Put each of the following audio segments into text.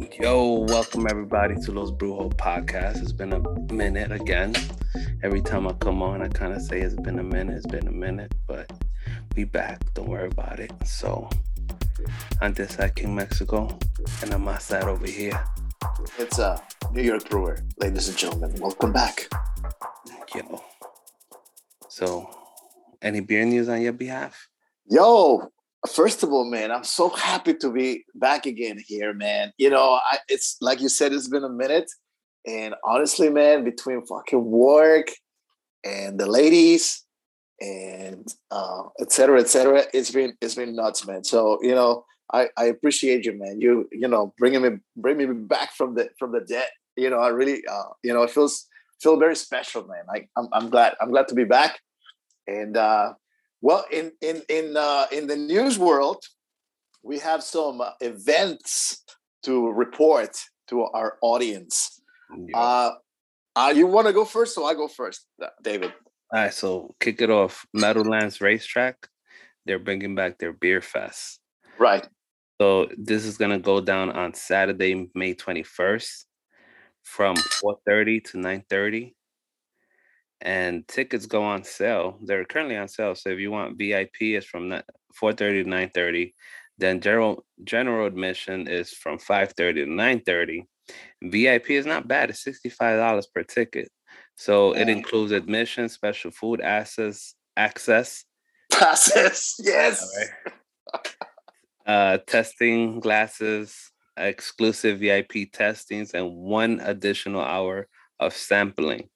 Yo, welcome everybody to Los Brujo podcast. It's been a minute again. Every time I come on, I kind of say it's been a minute, it's been a minute, but we back. Don't worry about it. So, this side, King Mexico, and on my side over here. It's uh New York Brewer, ladies and gentlemen. Welcome back. Yo. So, any beer news on your behalf? Yo, first of all, man, I'm so happy to be back again here, man. You know, I, it's like you said, it's been a minute, and honestly, man, between fucking work and the ladies and uh, et cetera, et cetera, it's been it's been nuts, man. So you know, I, I appreciate you, man. You you know, bringing me bringing me back from the from the dead. You know, I really uh, you know, it feels feel very special, man. Like I'm I'm glad I'm glad to be back, and. uh well, in in in uh, in the news world, we have some uh, events to report to our audience. Yeah. Uh, uh, you want to go first, so I go first, David. All right, so kick it off. Meadowlands Racetrack, they're bringing back their beer fest. Right. So this is gonna go down on Saturday, May twenty first, from four thirty to nine thirty and tickets go on sale. They're currently on sale. So if you want VIP, it's from 4:30 to 9:30. Then general general admission is from 5:30 to 9:30. VIP is not bad. It's $65 per ticket. So it includes admission, special food access, access. Access, yes. uh, testing glasses, exclusive VIP testings, and one additional hour of sampling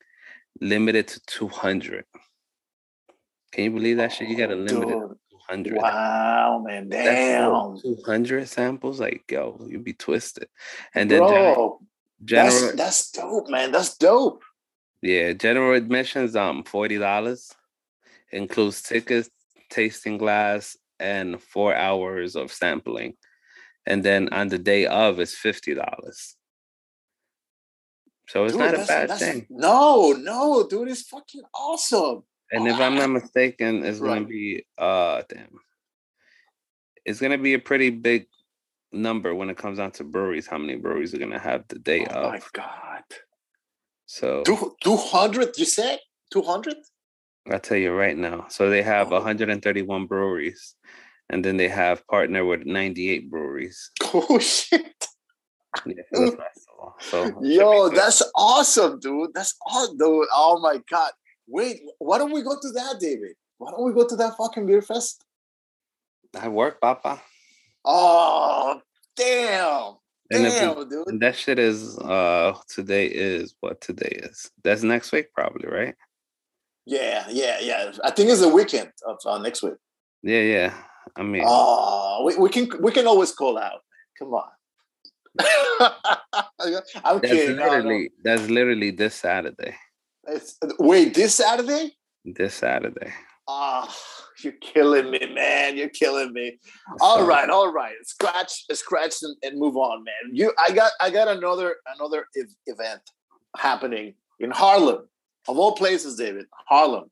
limited to 200. Can you believe that shit? You got a limited Dude. 200. Wow, man. Damn. 200 samples? Like, yo, you'd be twisted. And then Bro, general, that's, that's dope, man. That's dope. Yeah, general admissions, um, $40. Includes tickets, tasting glass, and four hours of sampling. And then on the day of, it's $50. So it's dude, not a bad thing. No, no, dude, it's fucking awesome. And if I'm not mistaken, it's right. gonna be uh damn. It's gonna be a pretty big number when it comes down to breweries. How many breweries are gonna have the day oh of? my god. So two hundred, you said? Two hundred? I'll tell you right now. So they have oh. 131 breweries, and then they have partner with 98 breweries. Oh shit. Yeah, so yo, that's awesome, dude. That's awesome, dude. Oh my god. Wait, why don't we go to that, David? Why don't we go to that fucking beer fest? I work, Papa. Oh, damn. And damn, if, dude. And that shit is uh today is what today is. That's next week, probably, right? Yeah, yeah, yeah. I think it's the weekend of uh, next week. Yeah, yeah. I mean, oh, we, we can we can always call out. Come on. I'm that's kidding. Literally, no, no. That's literally this Saturday. It's, wait, this Saturday? This Saturday. Ah, oh, you're killing me, man. You're killing me. All right, all right. Scratch, scratch, and, and, move on, man. You, I got, I got another, another ev- event happening in Harlem, of all places, David. Harlem.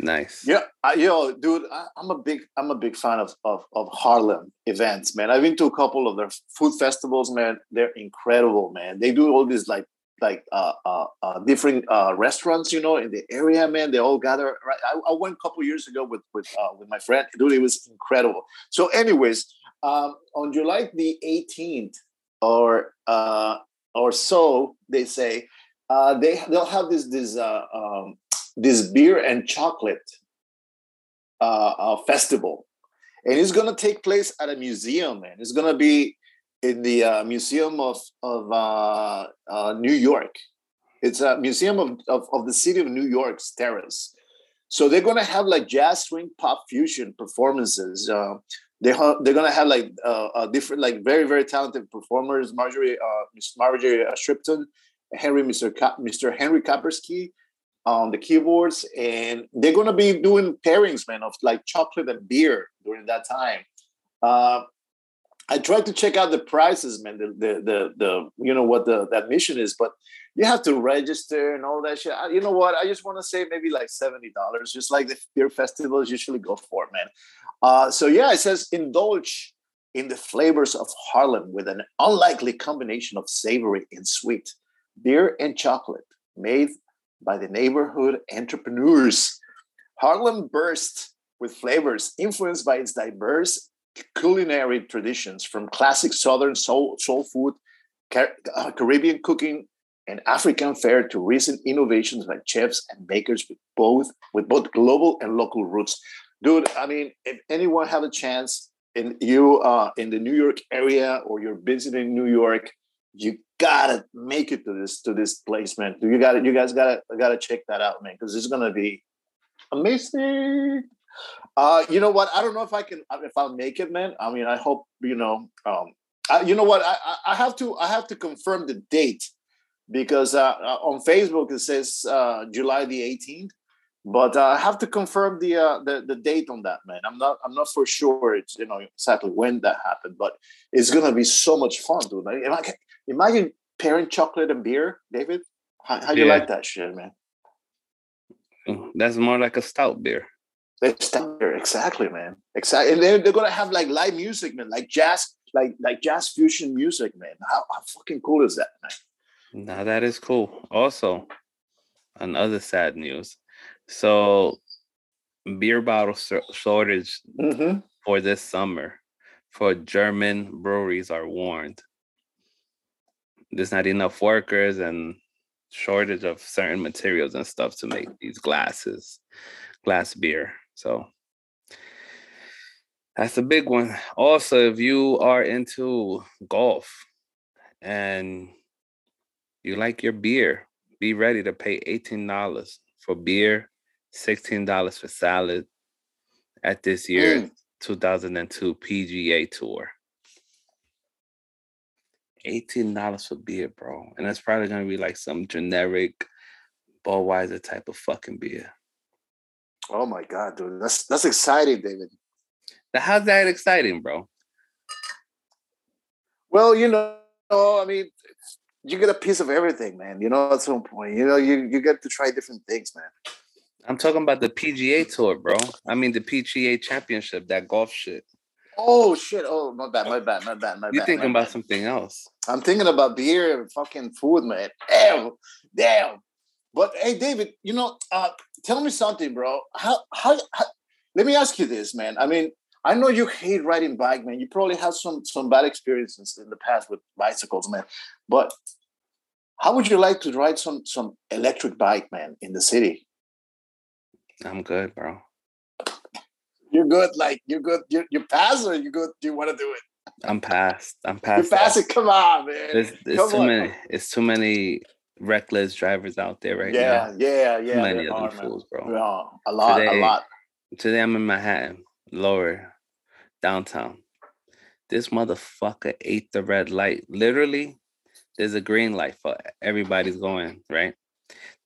Nice. Yeah, I, yo, dude, I, am a big, I'm a big fan of, of of Harlem events, man. I've been to a couple of their food festivals, man. They're incredible, man. They do all these like like uh, uh, uh, different uh, restaurants, you know, in the area, man. They all gather. Right, I, I went a couple years ago with with uh, with my friend. Dude, it was incredible. So, anyways, um, on July the 18th or uh, or so, they say uh, they they'll have this this uh, um, this beer and chocolate uh, uh, festival, and it's gonna take place at a museum, man. It's gonna be in the uh, Museum of of uh, uh, New York. It's a museum of, of, of the city of New York's terrace. So they're gonna have like jazz, swing, pop, fusion performances. Uh, they ha- they're gonna have like different, like very very talented performers. Marjorie, Miss Marjorie Shipton, Henry, Mr. Ka- Mr. Henry Kapersky, on the keyboards, and they're gonna be doing pairings, man, of like chocolate and beer during that time. Uh, I tried to check out the prices, man. The the the, the you know what the that mission is, but you have to register and all that shit. You know what? I just want to say maybe like seventy dollars, just like the beer festivals usually go for, man. Uh, so yeah, it says indulge in the flavors of Harlem with an unlikely combination of savory and sweet, beer and chocolate made by the neighborhood entrepreneurs. Harlem bursts with flavors influenced by its diverse culinary traditions from classic Southern soul, soul food, uh, Caribbean cooking, and African fare to recent innovations by chefs and bakers with both with both global and local roots. Dude, I mean, if anyone have a chance and you uh in the New York area or you're visiting New York, you gotta make it to this to this place, man. You got to You guys gotta gotta check that out, man, because it's gonna be amazing. Uh, you know what? I don't know if I can if I'll make it, man. I mean, I hope you know. Um, I, you know what? I, I have to I have to confirm the date because uh, uh on Facebook it says uh, July the 18th, but uh, I have to confirm the, uh, the the date on that, man. I'm not I'm not for sure it's you know exactly when that happened, but it's gonna be so much fun, dude. Like, imagine pairing chocolate and beer, David. How, how yeah. you like that shit, man? That's more like a stout beer. They stand there exactly, man. Exactly, and they're, they're gonna have like live music, man, like jazz, like like jazz fusion music, man. How, how fucking cool is that, man? Now that is cool. Also, another sad news. So, beer bottle shortage mm-hmm. for this summer for German breweries are warned. There's not enough workers and shortage of certain materials and stuff to make these glasses, glass beer. So that's a big one. Also, if you are into golf and you like your beer, be ready to pay $18 for beer, $16 for salad at this year mm. 2002 PGA Tour. $18 for beer, bro. And that's probably gonna be like some generic Budweiser type of fucking beer. Oh my god, dude, that's that's exciting, David. Now, How's that exciting, bro? Well, you know, I mean, you get a piece of everything, man. You know, at some point, you know, you you get to try different things, man. I'm talking about the PGA Tour, bro. I mean, the PGA Championship, that golf shit. Oh shit! Oh, my bad, my bad, my bad, my you bad. You thinking about bad. something else? I'm thinking about beer and fucking food, man. Damn, damn. But hey, David, you know, uh, tell me something, bro. How, how, how, Let me ask you this, man. I mean, I know you hate riding bike, man. You probably had some some bad experiences in the past with bicycles, man. But how would you like to ride some some electric bike, man, in the city? I'm good, bro. You're good. Like you're good. You're, you're past, or you good? Do you want to do it? I'm past. I'm past. You're past it. Come on, man. It's, it's too on. many. It's too many reckless drivers out there right yeah, now. Yeah, yeah, yeah. Many of them fools, bro. Yeah, a lot, today, a lot. Today I'm in Manhattan, lower downtown. This motherfucker ate the red light. Literally, there's a green light for everybody's going, right?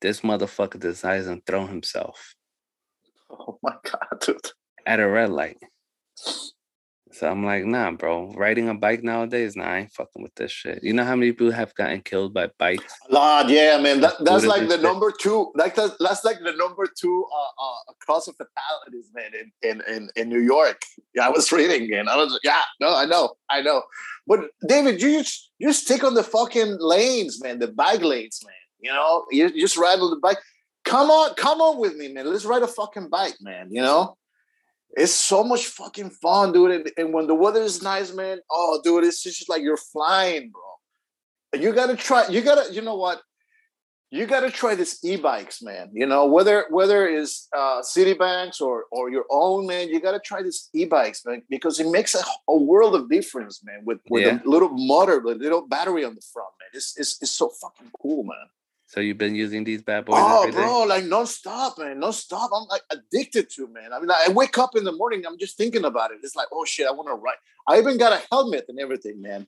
This motherfucker decides to throw himself. Oh my god, dude. At a red light. So I'm like, nah, bro. Riding a bike nowadays, nah, I ain't fucking with this shit. You know how many people have gotten killed by bikes? A lot, yeah, man. That, that's like the shit? number two. Like that's, that's like the number two uh, uh, cause of fatalities, man, in, in in in New York. Yeah, I was reading, and I was yeah, no, I know, I know. But David, you just you stick on the fucking lanes, man, the bike lanes, man. You know, you, you just ride on the bike. Come on, come on with me, man. Let's ride a fucking bike, man. You know it's so much fucking fun, dude. And, and, when the weather is nice, man, oh, dude, it's just like you're flying, bro. You gotta try. You gotta. You know what? You gotta try this e-bikes, man. You know whether whether it's uh, Citi Bikes or or your own, man. You gotta try this e-bikes, man, because it makes a, a world of difference, man. With with yeah. a little motor, a little battery on the front, man. It's it's it's so fucking cool, man. So you've been using these bad boys? Oh, bro, like non-stop, man, non-stop. I'm like addicted to, man. I mean, I wake up in the morning, I'm just thinking about it. It's like, oh shit, I want to ride. I even got a helmet and everything, man,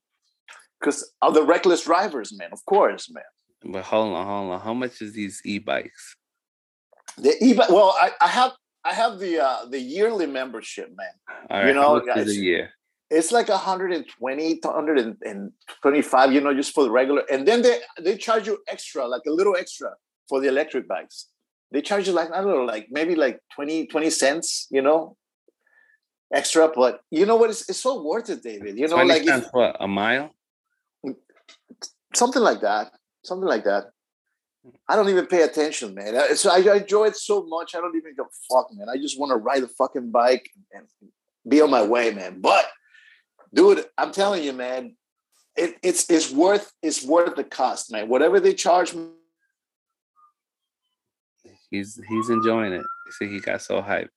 because of the reckless drivers, man. Of course, man. But hold on, hold on. How much is these e-bikes? The e-bike. Well, I, I have I have the uh the yearly membership, man. All right, you know, a year? It's like 120 125 you know just for the regular and then they they charge you extra like a little extra for the electric bikes they charge you like i don't know like maybe like 20 20 cents you know extra, but you know what? It's, it's so worth it, David. You know, like if, what a mile? something like that, something like that. I don't even pay attention, man. I- So I, I enjoy it so much. I don't even give a fuck, man. I just want to ride a fucking bike and be on my way, man. But, dude, I'm telling you, man, it, it's it's worth it's worth the cost, man. Whatever they charge me, He's he's enjoying it. See, he got so hyped.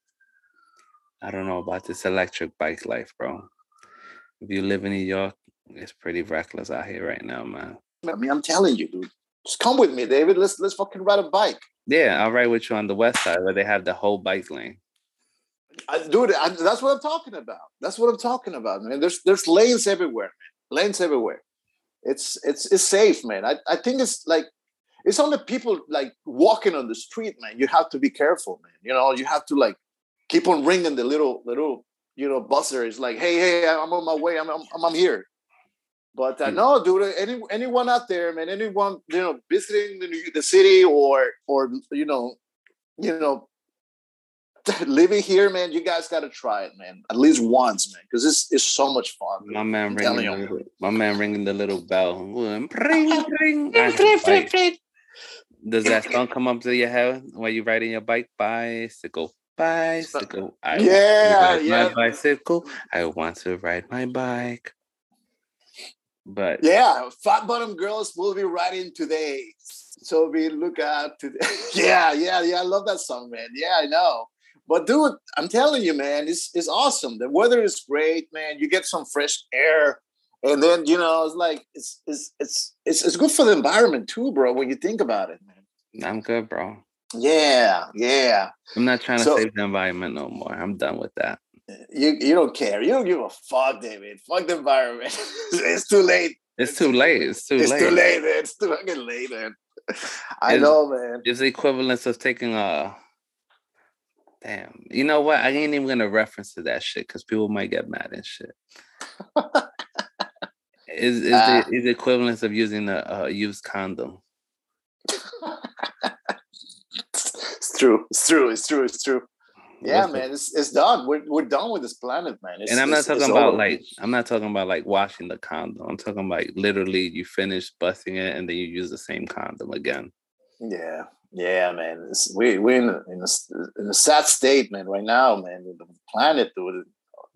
I don't know about this electric bike life, bro. If you live in New York, it's pretty reckless out here right now, man. I mean, I'm telling you, dude. Just come with me, David. Let's let's fucking ride a bike. Yeah, I'll ride with you on the west side where they have the whole bike lane. I, dude, I, that's what I'm talking about. That's what I'm talking about, man. There's there's lanes everywhere, man. Lanes everywhere. It's it's it's safe, man. I, I think it's like it's only people like walking on the street, man. You have to be careful, man. You know, you have to like keep on ringing the little little you know buzzer. It's like, hey, hey, I'm on my way. I'm I'm, I'm here. But uh, Mm. no, dude. Any anyone out there, man? Anyone you know visiting the the city or or you know you know living here, man, you guys got to try it, man. At least once, man, because it's it's so much fun. My man ringing the my man ringing the little bell. Ring, ring. I have bike. Does that song come up to your head while you're riding your bike? Bicycle, bicycle. I Yeah, yeah. My bicycle. I want to ride my bike. But Yeah, fat bottom girls will be riding today. So we look out to yeah, yeah, yeah. I love that song, man. Yeah, I know. But dude, I'm telling you, man, it's it's awesome. The weather is great, man. You get some fresh air. And then, you know, it's like it's it's it's it's, it's good for the environment too, bro, when you think about it, man. I'm good, bro. Yeah, yeah. I'm not trying to So- save the environment no more. I'm done with that. You you don't care. You don't give a fuck, David. Fuck the environment. it's too late. It's too late. It's too it's late. too late, man. It's too fucking late, man. I It's- know, man. It's the equivalence of taking a. Damn. You know what? I ain't even gonna reference to that shit because people might get mad and shit. is is Ah. the is the equivalence of using a, a used condom? it's true. It's true. It's true. It's true. Yeah, What's man. It's it's done. We're we're done with this planet, man. It's, and I'm not talking about over. like I'm not talking about like washing the condom. I'm talking about literally you finish busting it and then you use the same condom again. Yeah, yeah, man. It's, we we're in a, in, a, in a sad state, man. Right now, man. The planet, dude.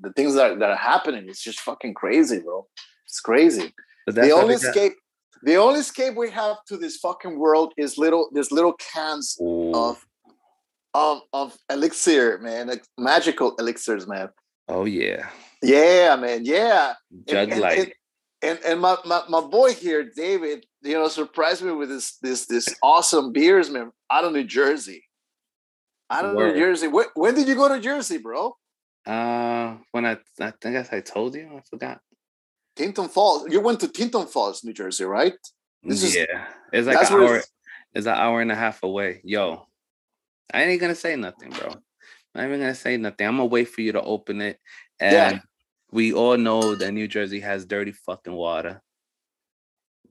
The things that, that are happening, it's just fucking crazy, bro. It's crazy. But the only what we got- escape, the only escape we have to this fucking world is little. There's little cans Ooh. of of of elixir, man. Like magical elixirs, man. Oh yeah, Yeah, man. Yeah. jug and, light. And, and, and my, my, my boy here, David, you know, surprised me with this this this awesome beers, man, out of New Jersey. Out of New Jersey. When, when did you go to Jersey, bro? Uh, when I I think I told you, I forgot. Tinton Falls. You went to Tinton Falls, New Jersey, right? This is- yeah, it's like an hour. it's- It's an hour and a half away. Yo, I ain't gonna say nothing, bro. I'm even gonna say nothing. I'm gonna wait for you to open it. And Yeah. we all know that New Jersey has dirty fucking water.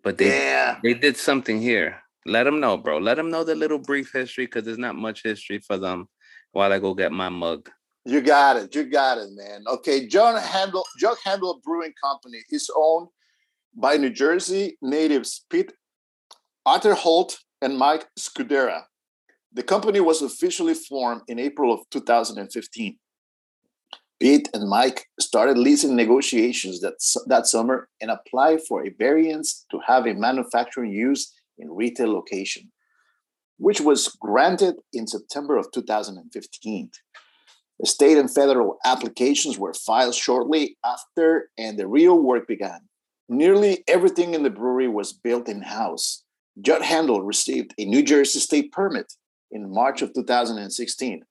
But they yeah. they did something here. Let them know, bro. Let them know the little brief history because there's not much history for them. While I go get my mug. You got it. You got it, man. Okay, John Handle, Jug Handle Brewing Company is owned by New Jersey natives Pete Arthur Holt and Mike Scudera. The company was officially formed in April of 2015. Pete and Mike started leasing negotiations that, that summer and applied for a variance to have a manufacturing use in retail location, which was granted in September of 2015. The state and federal applications were filed shortly after, and the real work began. Nearly everything in the brewery was built in house. Jug Handle received a New Jersey state permit in March of 2016,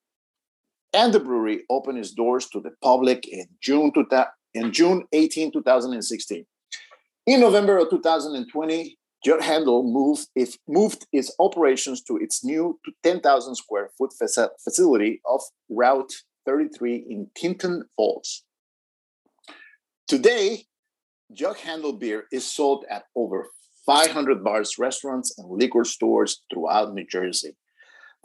and the brewery opened its doors to the public in June, to in June 18, 2016. In November of 2020, Jug Handle moved its, moved its operations to its new 10,000 square foot faci- facility of Route 33 in Tinton Falls. Today, Jug Handle beer is sold at over 500 bars, restaurants, and liquor stores throughout New Jersey.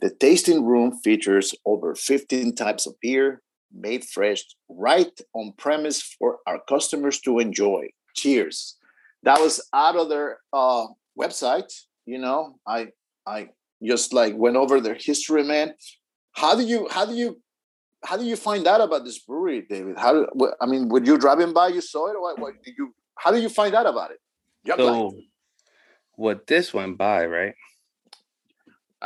The tasting room features over 15 types of beer, made fresh, right on premise for our customers to enjoy. Cheers. That was out of their uh, website. You know, I I just like went over their history, man. How do you how do you how do you find out about this brewery, David? How do, I mean, would you driving by, you saw it, or what, what did you? How do you find out about it? Jug so, what this went by, right?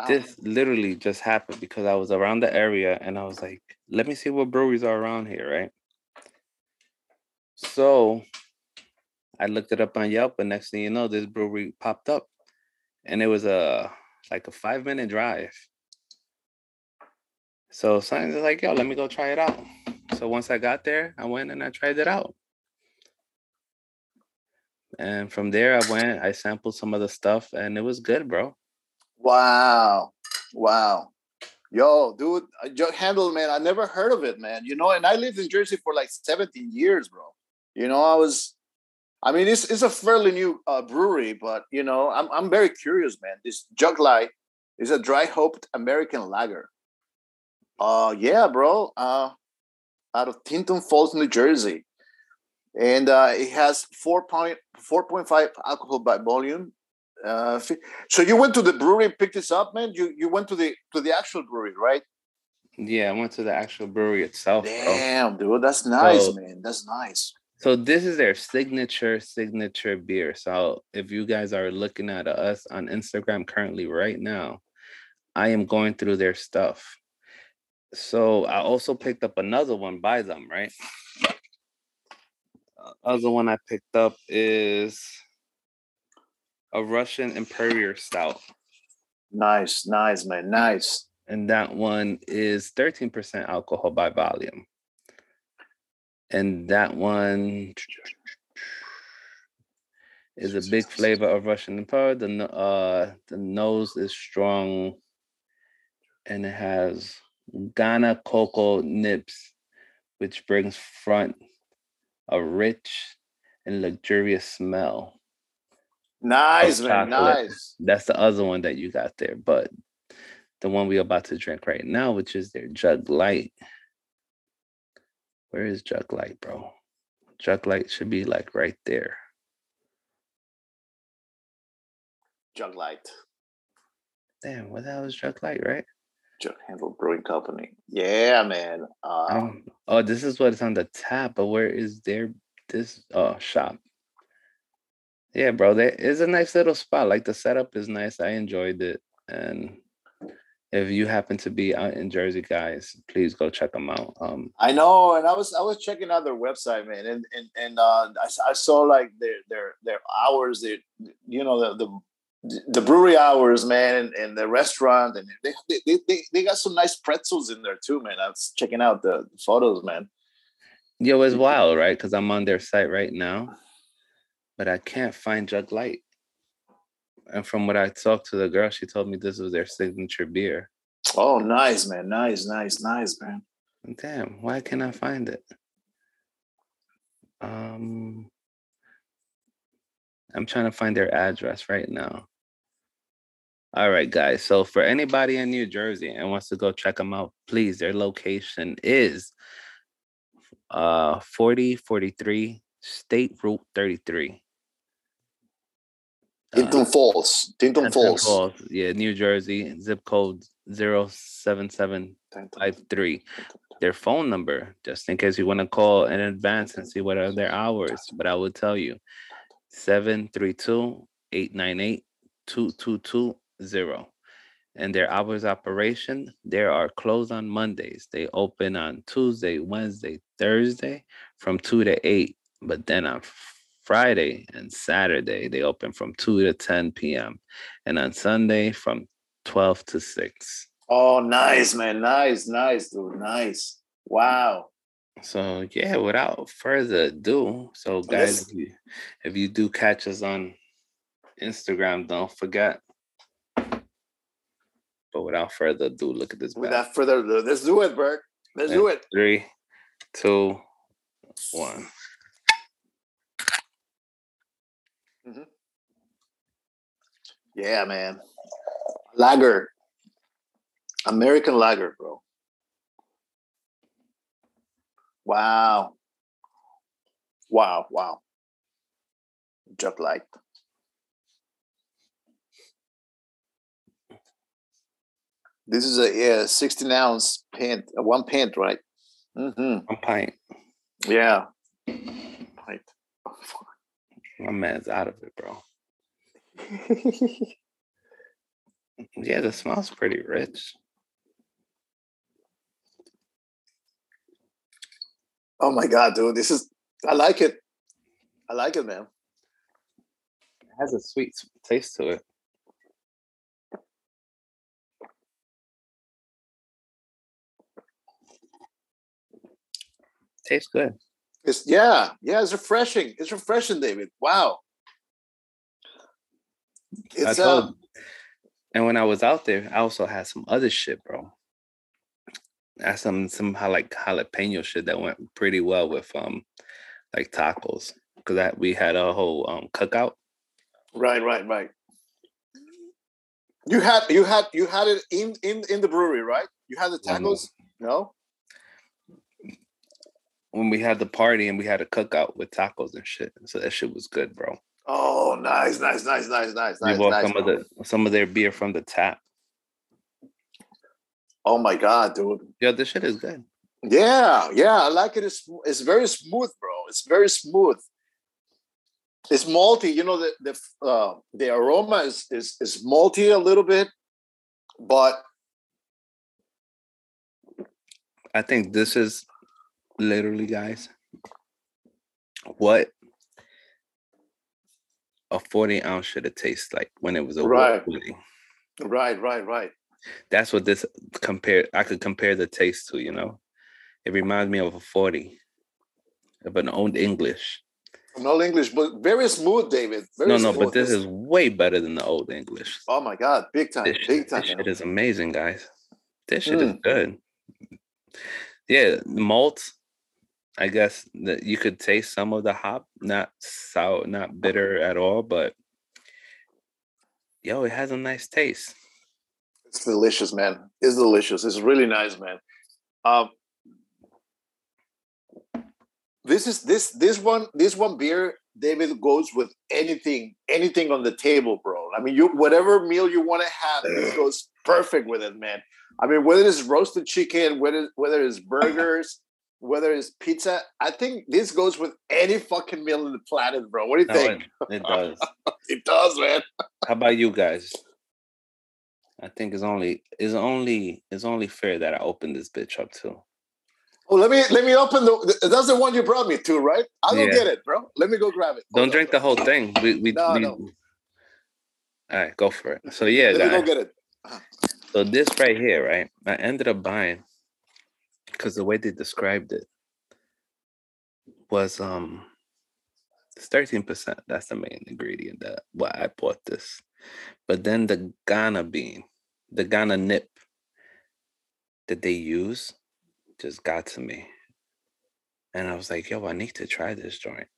This literally just happened because I was around the area and I was like, let me see what breweries are around here, right? So I looked it up on Yelp, and next thing you know, this brewery popped up, and it was a like a five minute drive. So something's like, yo, let me go try it out. So once I got there, I went and I tried it out. And from there, I went, I sampled some of the stuff, and it was good, bro. Wow. Wow. Yo, dude, Jug Handle, man, I never heard of it, man. You know, and I lived in Jersey for like 17 years, bro. You know, I was, I mean, it's, it's a fairly new uh, brewery, but, you know, I'm, I'm very curious, man. This Jug Light is a dry hopped American lager. Uh, yeah, bro. Uh, out of Tinton Falls, New Jersey. And uh, it has 4.4.5 alcohol by volume. Uh, so you went to the brewery, picked this up, man. You you went to the to the actual brewery, right? Yeah, I went to the actual brewery itself. Damn, bro. dude, that's nice, so, man. That's nice. So this is their signature signature beer. So if you guys are looking at us on Instagram currently right now, I am going through their stuff. So I also picked up another one by them, right? Uh, other one I picked up is a Russian Imperial Stout. Nice, nice, man, nice. And that one is 13% alcohol by volume. And that one is a big flavor of Russian Imperial. The uh the nose is strong and it has Ghana cocoa nibs, which brings front a rich and luxurious smell. Nice, man. Nice. That's the other one that you got there. But the one we're about to drink right now, which is their jug light. Where is jug light, bro? Jug light should be like right there. Jug light. Damn, what the hell is jug light, right? Jug Handle Brewing Company. Yeah, man. Um, oh, this is what's on the tap, but where is their this oh shop? Yeah, bro, there is a nice little spot. Like the setup is nice. I enjoyed it, and if you happen to be out in Jersey, guys, please go check them out. Um, I know, and I was I was checking out their website, man, and and and uh, I, I saw like their their their hours, their you know the the the brewery hours, man, and, and the restaurant, and they, they they they got some nice pretzels in there too, man. I was checking out the photos, man. Yo, it's wild, right? Because I'm on their site right now, but I can't find Jug Light. And from what I talked to the girl, she told me this was their signature beer. Oh, nice, man. Nice, nice, nice, man. Damn, why can't I find it? Um, I'm trying to find their address right now. All right, guys. So for anybody in New Jersey and wants to go check them out, please, their location is uh 4043 State Route 33. Tinton uh, Falls. Tinton Falls. Falls. Yeah, New Jersey. Zip code 07753. Their phone number, just in case you want to call in advance and see what are their hours. But I will tell you 732 898 2220. And their hours operation, they are closed on Mondays. They open on Tuesday, Wednesday, Thursday from 2 to 8. But then on Friday and Saturday, they open from 2 to 10 p.m. And on Sunday from 12 to 6. Oh, nice, man. Nice, nice, dude. Nice. Wow. So yeah, without further ado, so guys, if you, if you do catch us on Instagram, don't forget. But without further ado, look at this. Without further ado, let's do it, Bert. Let's and do it. Three, two, one. Yeah, man. Lager. American lager, bro. Wow. Wow, wow. Just light. This is a yeah, 16 ounce pint, uh, one pint, right? Mm-hmm. One pint. Yeah. Pint. My man's out of it, bro. yeah, the smell's pretty rich. Oh my god, dude. This is I like it. I like it, man. It has a sweet taste to it. Tastes good. It's yeah, yeah, it's refreshing. It's refreshing, David. Wow. I told, um and when I was out there, I also had some other shit, bro. I had some some like jalapeno shit that went pretty well with um like tacos because that we had a whole um cookout. right, right, right. You had you had you had it in in in the brewery, right? You had the tacos? No? when we had the party and we had a cookout with tacos and shit. So that shit was good, bro. Oh, nice, nice, nice, nice, nice, nice, bought nice. some of the some of their beer from the tap. Oh my god, dude. Yeah, this shit is good. Yeah, yeah, I like it. It's, it's very smooth, bro. It's very smooth. It's malty. You know the the uh, the aroma is is is malty a little bit, but I think this is literally, guys, what a 40 ounce should have tasted like when it was a Right. right. right, right, right. That's what this compare. I could compare the taste to. You know, it reminds me of a 40 of an old English. No English, but very smooth, David. Very no, no, smooth. but this is way better than the old English. Oh my god, big time, This big shit, time. this shit is amazing, guys. This shit is Mm. good. Yeah, the malt. I guess that you could taste some of the hop, not sour, not bitter at all, but yo, it has a nice taste. It's delicious, man. It's delicious. It's really nice, man. Um, this is this this one this one beer, David goes with anything anything on the table, bro. I mean, you whatever meal you want to have, this goes perfect with it, man. I mean, whether it's roasted chicken, whether whether it's burgers, whether it's pizza, I think this goes with any fucking meal on the planet, bro. What do you No, think? it, it does. It does, man. How about you guys? I think it's only it's only it's only fair that I open this bitch up too. Oh, let me let me open the. That's the one you brought me to, right? I'll go Yeah. get it, bro. Let me go grab it. Don't Hold drink on, the whole thing. We we, No, we no. all right, go for it. So yeah, Let me go get it. So this right here, right? I ended up buying because the way they described it was um it's 13%. That's the main ingredient that why I bought this. But then the Ghana bean, the Ghana nip that they use just got to me. And I was like, yo, I need to try this joint.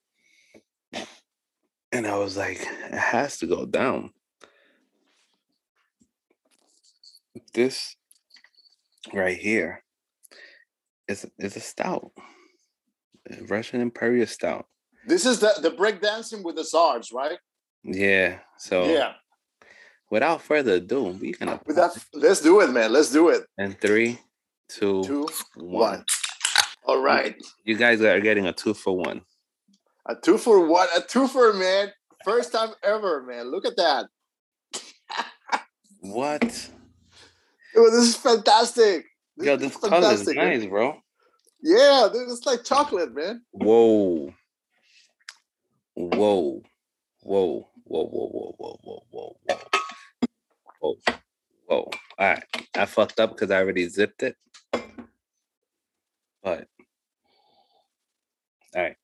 And I was like, it has to go down. This right here is is a stout, a Russian Imperial stout. This is the the break dancing with the czars, right? Yeah. So Yeah. without further ado, we With let's do it, man. Let's do it. and three, two, Two, one. one. All right. You guys are getting a two for one. A two for one. A two for man. First time ever, man. Look at that. What? This is fantastic. Yo, this color is nice, bro. Yeah, dude, it's like chocolate, man. Whoa. Whoa. Whoa. Whoa, whoa, whoa, whoa, whoa, whoa, whoa. Whoa. Whoa. All right. I fucked up because I already zipped it. But all right.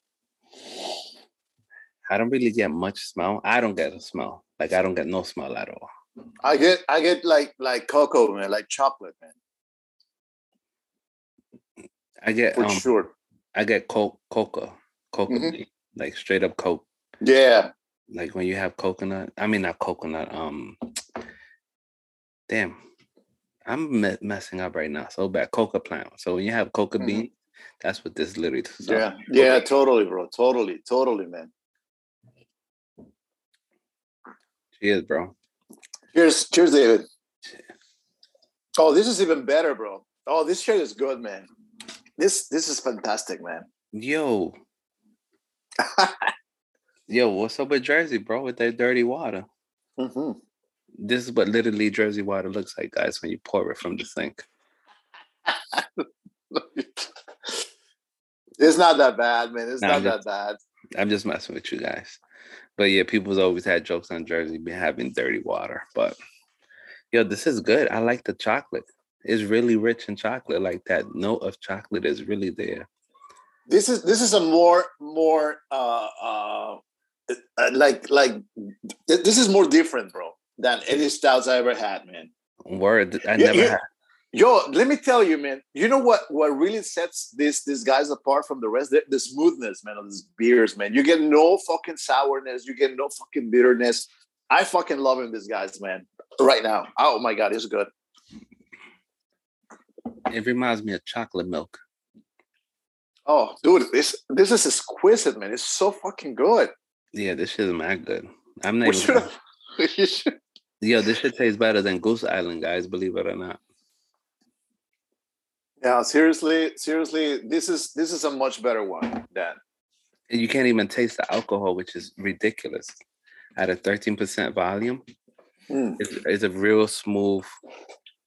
I don't really get much smell. I don't get a smell. Like I don't get no smell at all. I get I get like like cocoa, man, like chocolate, man. I get For um sure. I get coke coca. Coca Mhm. bean, like straight up coke. Yeah. like when you have coconut i mean not coconut um damn i'm me- messing up right now so bad coca plant so when you have coca Mhm. bean That's what this literally. is. Yeah, yeah, totally, bro. Totally, totally, man. Cheers, bro. Cheers, cheers, David. Oh, this is even better, bro. Oh, this shirt is good, man. This this is fantastic, man. Yo. Yo, what's up with Jersey, bro? With that dirty water. hmm This is what literally Jersey water looks like, guys, when you pour it from the sink. it's not that bad, man. It's not I'm that bad. I'm just messing with you guys. But yeah, people's always had jokes on Jersey be having dirty water. But yo, this is good. I like the chocolate. It's really rich in chocolate. Like that note of chocolate is really there. This is this is a more more uh uh uh, like like th- this is more different, bro, than any stouts I ever had, man. Word. I never yeah. had. Yo, let me tell you, man. You know what? What really sets this these guys apart from the rest? The, the smoothness, man, of these beers, man. You get no fucking sourness. You get no fucking bitterness. I fucking love him, these guys, man. Right now. Oh my god, it's good. It reminds me of chocolate milk. Oh, dude, this this is exquisite, man. It's so fucking good. Yeah, this shit is mad good. I'm not even should have. you should- Yo, this shit tastes better than Goose Island, guys, believe it or not. Yeah, seriously, seriously, this is this is a much better one than And you can't even taste the alcohol, which is ridiculous. At a 13% volume, Mm. it's, it's a real smooth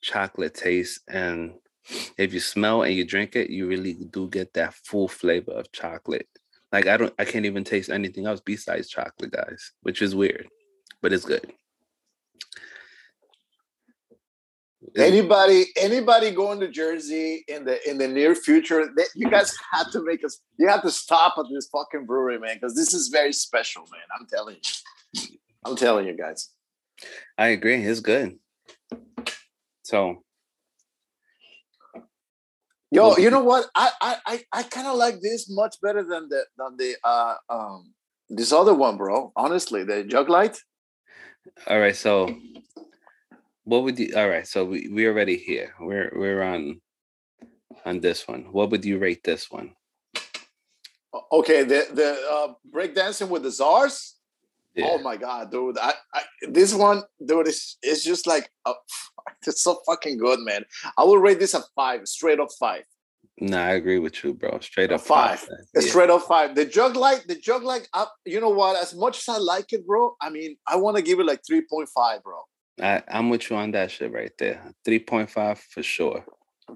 chocolate taste. And if you smell and you drink it, you really do get that full flavor of chocolate. Like I don't I can't even taste anything else besides chocolate, guys, which is weird, but it's good. Anybody anybody going to Jersey in the in the near future, you guys have to make us. You have to stop at this fucking brewery, man, because this is very special, man. I'm telling you. I'm telling you guys. I agree, it's good. So Yo, you know what? I I I, I kind of like this much better than the than the uh um this other one, bro. Honestly, the jug light. all right, so what would you all right, so we, we're already here. We're we're on on this one. What would you rate this one? Okay, the the uh, breakdancing with the czars. Yeah. Oh my god, dude! I, I this one, dude, is it's just like a, it's so fucking good, man. I will rate this a five, straight up five, No, I agree with you, bro. Straight up five. man. Yeah. straight up five. The jug light, the jug light. I, you know what? As much as I like it, bro, I mean, I want to give it like three point five, bro. I, I'm with you on that shit right there. 3.5 for sure.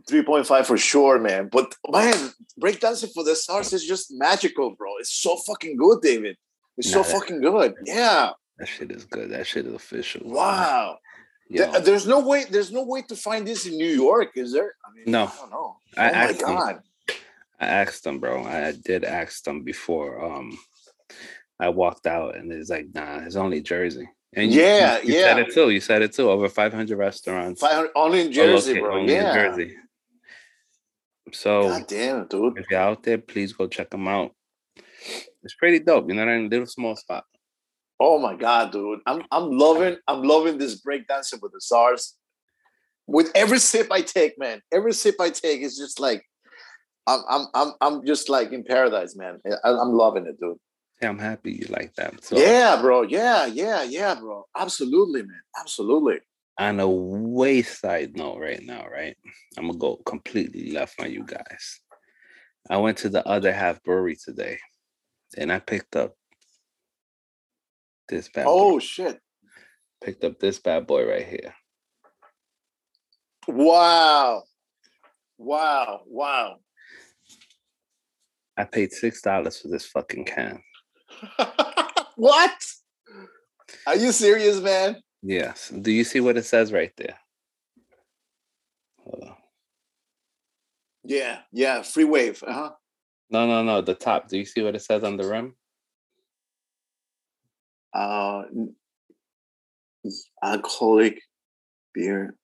Three point five for sure, man. But man, breakdancing for the stars is just magical, bro. It's so fucking good, David. It's so Nah, that- fucking good. Yeah. That shit is good. That shit is official. Wow. Yo, Th- There's no way. There's no way to find this in New York, is there? I mean, No. I don't know. I oh my asked them. god! I asked them, bro. I did ask them before. Um, I walked out and it's like, nah, it's only Jersey. And you- Yeah, you, said yeah. it too. You said it too. Over 500 restaurants. Five hundred only in Jersey, located bro. Yeah. Jersey. So God damn, dude. if you're out there, please go check them out. It's pretty dope. You know what I mean? Little small spot. Oh my god, dude. I'm I'm loving I'm loving this breakdancing with the stars. With every sip I take, man. Every sip I take is just like I'm I'm I'm I'm just like in paradise, man. I, I'm loving it, dude. Yeah, I'm happy you like that. So Yeah, bro. Yeah, yeah, yeah, bro. Absolutely, man. Absolutely. on a way side note right now, right? I'm gonna go completely left on you guys. I went to the other half brewery today and I picked up this bad Oh boy. shit. Picked up this bad boy right here. Wow. Wow. Wow. I paid six dollars for this fucking can. what? Are you serious, man? Yes. Do you see what it says right there? Yeah, yeah. Free wave. Uh-huh. No, no, no. The top. Do you see what it says on the rim? Uh alcoholic beer.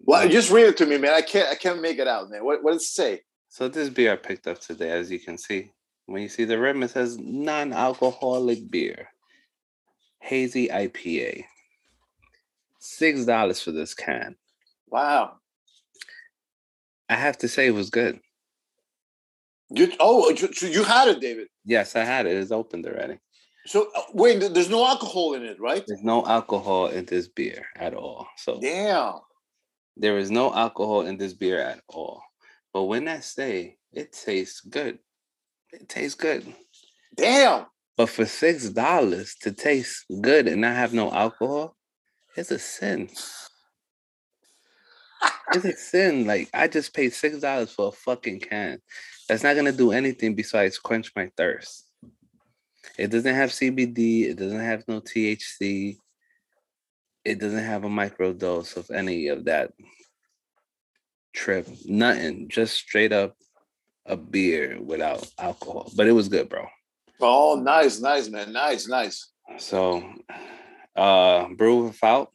Well, just read it to me, man. I can't I can't make it out, man. What what does it say? So this beer I picked up today, as you can see, when you see the rim, it says non-alcoholic beer, hazy IPA. Six dollars for this can. Wow. I have to say it was good. You oh you, you had it, David. Yes, I had it. It's opened already. So uh, wait, there's no alcohol in it, right? There's no alcohol in this beer at all. So damn. There is no alcohol in this beer at all. But when I say it tastes good, it tastes good. Damn. But for six dollars to taste good and not have no alcohol, it's a sin. it's a sin. Like I just paid six dollars for a fucking can. That's not gonna do anything besides quench my thirst. It doesn't have CBD. It doesn't have no THC. It doesn't have a micro dose of any of that trip. Nothing. Just straight up a beer without alcohol. But it was good, bro. Oh, nice, nice, man. Nice, nice. So uh brew without.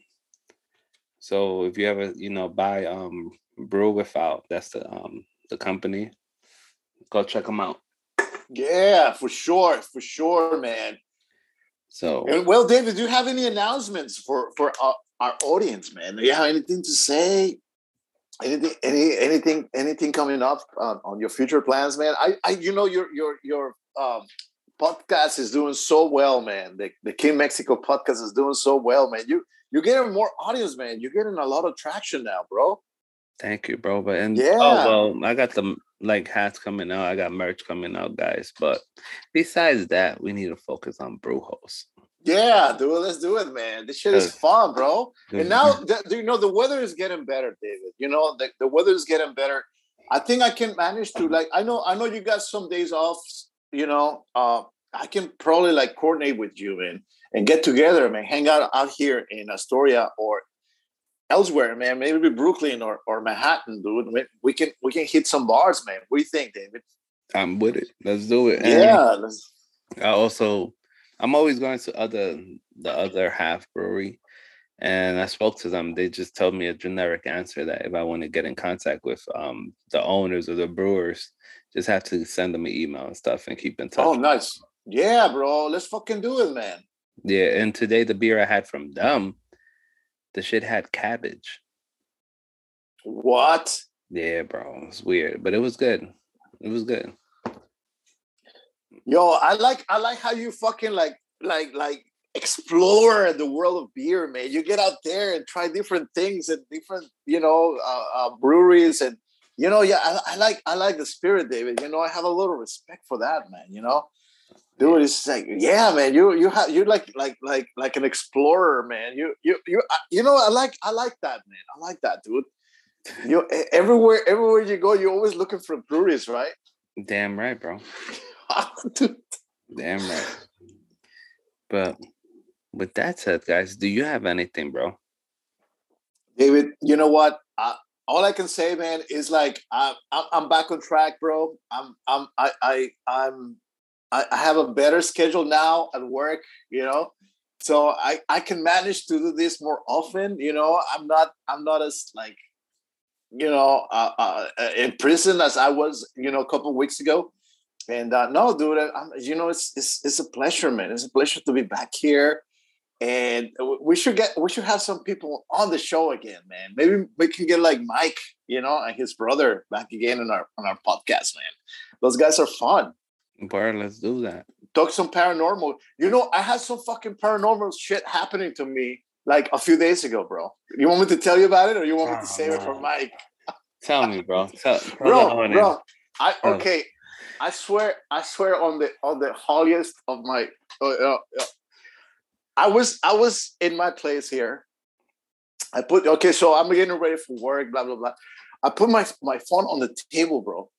So if you ever, you know, buy um brew without, that's the um the company. Go check them out. Yeah, for sure, for sure, man. So well, David, do you have any announcements for for our, our audience, man? Do you have anything to say? Anything, any, anything, anything coming up uh, on your future plans, man? I, I, you know, your your your um, podcast is doing so well, man. The the King Mexico podcast is doing so well, man. You you're getting more audience, man. You're getting a lot of traction now, bro. Thank you, bro. But and yeah, oh, well, I got the like hats coming out. I got merch coming out, guys. But besides that, we need to focus on Brewhouse. Yeah, do it. Let's do it, man. This shit is fun, bro. And now, the, you know, the weather is getting better, David. You know, the, the weather is getting better. I think I can manage to like. I know, I know, you got some days off. You know, uh, I can probably like coordinate with you, man, and get together, man. Hang out out here in Astoria or elsewhere, man. Maybe Brooklyn or, or Manhattan, dude. We can we can hit some bars, man. What do you think, David? I'm with it. Let's do it. And yeah. I also I'm always going to other the other half brewery. And I spoke to them. They just told me a generic answer that if I want to get in contact with um, the owners or the brewers, just have to send them an email and stuff and keep in touch. Oh, nice. Yeah, bro. Let's fucking do it, man. Yeah. And today the beer I had from them the shit had cabbage. What? Yeah, bro. It's weird, but it was good. It was good. Yo, I like I like how you fucking like like like explore the world of beer, man. You get out there and try different things and different, you know, uh, uh, breweries and you know, yeah, I, I, like I like the spirit, David. You know, I have a little respect for that, man. You know, dude it's like yeah man you you have you're like like like like an explorer man. You you you you know i like i like that man. I like that dude. You everywhere everywhere you go you're always looking for breweries right? Damn right bro. Damn right. But with that said guys do you have anything bro? David you know what? I, all I can say, man, is like I'm, I'm back on track, bro. I'm I'm I, I I'm I, have a better schedule now at work, you know. So I, I can manage to do this more often, you know. I'm not I'm not as like, you know, uh, uh, in prison as I was, you know, a couple weeks ago. And uh, no, dude, I'm, you know, it's, it's it's a pleasure, man. It's a pleasure to be back here, and we should get we should have some people on the show again, man. Maybe we can get like Mike, you know, and his brother back again on our on our podcast, man. Those guys are fun. Bro, let's do that. Talk some paranormal. You know, I had some fucking paranormal shit happening to me like a few days ago, bro. You want me to tell you about it, or you want me to save it for Mike? Tell me, bro. Tell, tell bro, bro. I okay. I swear, I swear on the on the holiest of my. Uh, uh, uh, I was I was in my place here. I put okay, so I'm getting ready for work. Blah blah blah. I put my my phone on the table, bro.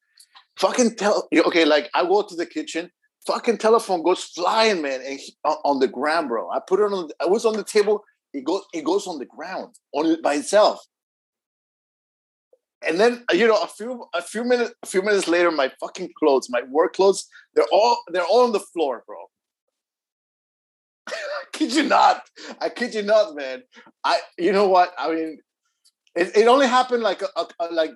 Fucking tell okay, like I go to the kitchen, fucking telephone goes flying, man, and he, on the ground, bro. I put it on. I was on the table. It goes. It goes on the ground on by itself. And then you know, a few a few minutes a few minutes later, my fucking clothes, my work clothes, they're all they're all on the floor, bro. I kid you not. I kid you not, man. I you know what? I mean, it, it only happened like a, a, like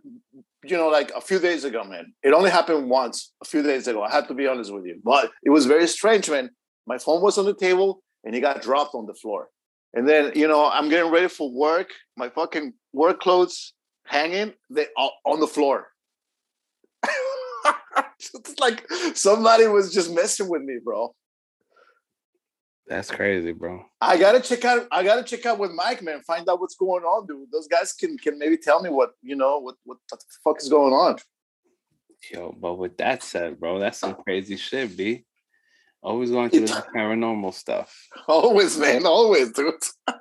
you know, like a few days ago, man. It only happened once, a few days ago. I have to be honest with you, but it was very strange, man. My phone was on the table and it got dropped on the floor. And then, you know, I'm getting ready for work. My fucking work clothes hanging they uh, on the floor. it's like somebody was just messing with me, bro. That's crazy, bro. I gotta check out. I gotta check out with Mike, man. Find out what's going on, dude. Those guys can can maybe tell me what you know what what the fuck is going on. Yo, but with that said, bro, that's some crazy shit, b. Always going through that paranormal stuff. Always, man. Always, dude.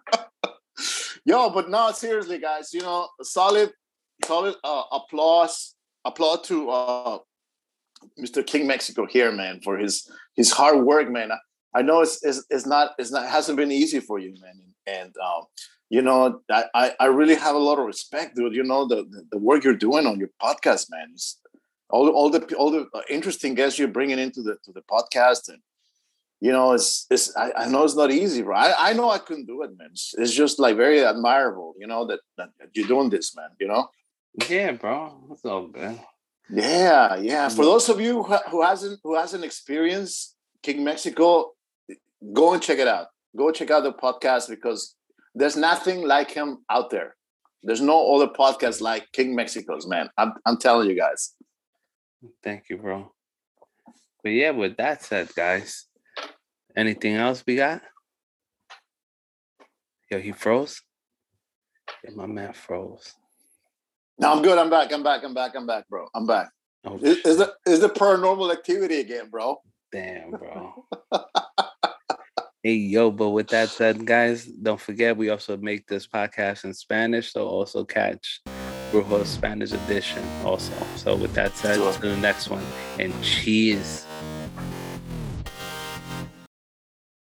Yo, but no, seriously, guys. You know, solid, solid uh, applause, applause to uh, Mr. King Mexico here, man, for his his hard work, man. I know it's, it's, it's not it's not it hasn't been easy for you, man. And um, you know, I, I really have a lot of respect, dude. You know, the, the, the work you're doing on your podcast, man. It's all all the all the uh, interesting guests you're bringing into the to the podcast, and you know, it's it's I, I know it's not easy, bro. I, I know I couldn't do it, man. It's, it's just like very admirable, you know, that, that you're doing this, man. You know. Yeah, bro. It's all good. Yeah, yeah. For those of you who hasn't who hasn't experienced King Mexico, go and check it out. Go check out the podcast because there's nothing like him out there. There's no other podcast like King Mexico's, man. I'm, I'm telling you guys. Thank you, bro. But yeah, with that said, guys, anything else we got? Yo, he froze? Yeah, my man froze. No, I'm good. I'm back. I'm back. I'm back. I'm back, bro. I'm back. Oh, is, is, the, is the paranormal activity again, bro? Damn, bro. Hey, yo, but with that said, guys, don't forget we also make this podcast in Spanish, so also catch Brujo's Spanish edition also. So with that said, to the next one, and cheers.